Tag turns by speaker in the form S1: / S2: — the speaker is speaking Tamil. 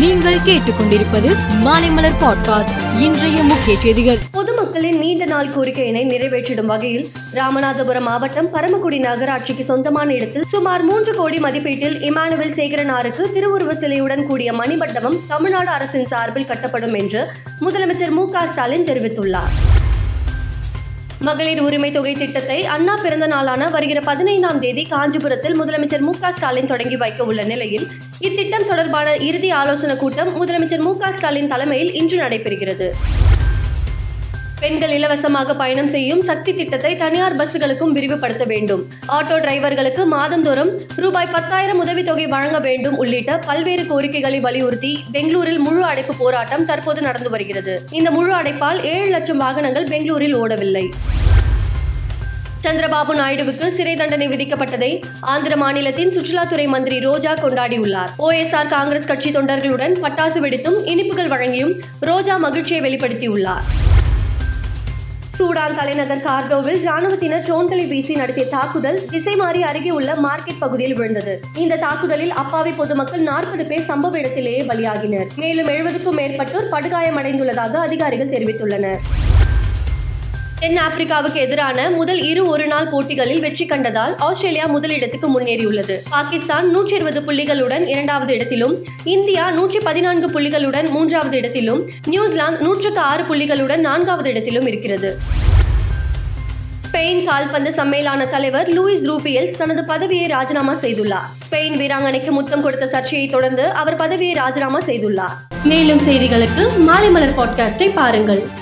S1: நீங்கள் கேட்டுக்கொண்டிருப்பது மாலைமலர் பாட்காஸ்ட். இன்றைய முக்கிய செய்திகள்.
S2: பொதுமக்களின் நீண்ட நாள் கோரிக்கையினை நிறைவேற்றிடும் வகையில் ராமநாதபுரம் மாவட்டம் பரமக்குடி நகராட்சிக்கு சொந்தமான இடத்தில் சுமார் மூன்று கோடி மதிப்பீட்டில் இமானுவேல் சேகரனாருக்கு திருவுருவ சிலையுடன் கூடிய மணிமண்டபம் தமிழ்நாடு அரசின் சார்பில் கட்டப்படும் என்று முதலமைச்சர் மு க ஸ்டாலின் தெரிவித்துள்ளார். மகளிர் உரிமை தொகை திட்டத்தை அண்ணா பிறந்த நாளான வருகிற பதினைந்தாம் தேதி காஞ்சிபுரத்தில் முதலமைச்சர் மு ஸ்டாலின் தொடங்கி வைக்க உள்ள நிலையில் இத்திட்டம் தொடர்பான இறுதி ஆலோசனை கூட்டம் முதலமைச்சர் மு ஸ்டாலின் தலைமையில் இன்று நடைபெறுகிறது. பெண்கள் இலவசமாக பயணம் செய்யும் சக்தி திட்டத்தை தனியார் பஸ்களுக்கும் விரிவுபடுத்த வேண்டும். ஆட்டோ டிரைவர்களுக்கு மாதந்தோறும் ரூபாய் பத்தாயிரம் உதவித்தொகை வழங்க வேண்டும் உள்ளிட்ட பல்வேறு கோரிக்கைகளை வலியுறுத்தி பெங்களூரில் முழு அடைப்பு போராட்டம் தற்போது நடந்து வருகிறது. இந்த முழு அடைப்பால் ஏழு லட்சம் வாகனங்கள் பெங்களூரில் ஓடவில்லை. சந்திரபாபு நாயுடுவுக்கு சிறை தண்டனை விதிக்கப்பட்டதை ஆந்திர மாநிலத்தின் சுற்றுலாத்துறை மந்திரி ரோஜா கொண்டாடியுள்ளார். ஓஎஸ்ஆர் காங்கிரஸ் கட்சி தொண்டர்களுடன் பட்டாசு வெடித்தும் இனிப்புகள் வழங்கியும் ரோஜா மகிழ்ச்சியை வெளிப்படுத்தியுள்ளார். சூடான் தலைநகர் கார்டோவில் ராணுவத்தினர் ட்ரோன்களை வீசி நடத்திய தாக்குதல் திசை மாறி அருகே உள்ள மார்க்கெட் பகுதியில் விழுந்தது. இந்த தாக்குதலில் அப்பாவி பொதுமக்கள் நாற்பது பேர் சம்பவ இடத்திலேயே பலியாகினர். மேலும் எழுபதுக்கும் மேற்பட்டோர் படுகாயமடைந்துள்ளதாக அதிகாரிகள் தெரிவித்துள்ளனர். தென் ஆப்பிரிக்காவுக்கு எதிரான முதல் இரு ஒருநாள் போட்டிகளில் வெற்றி கண்டதால் ஆஸ்திரேலியா முதலிடத்துக்கு முன்னேறியுள்ளது. பாகிஸ்தான் நூற்றி இருபது புள்ளிகளுடன் இரண்டாவது இடத்திலும் இந்தியா நூற்றி பதினான்கு புள்ளிகளுடன் மூன்றாவது இடத்திலும் நியூசிலாந்து நூற்றுக்கு ஆறு புள்ளிகளுடன் நான்காவது இடத்திலும் இருக்கிறது. ஸ்பெயின் கால்பந்து சம்மேளான தலைவர் லூயிஸ் ரூபியல்ஸ் தனது பதவியை ராஜினாமா செய்துள்ளார். ஸ்பெயின் வீராங்கனைக்கு முத்தம் கொடுத்த சர்ச்சையை தொடர்ந்து அவர் பதவியை ராஜினாமா செய்துள்ளார். மேலும் செய்திகளுக்கு மாலை மலர் பாட்காஸ்டை பாருங்கள்.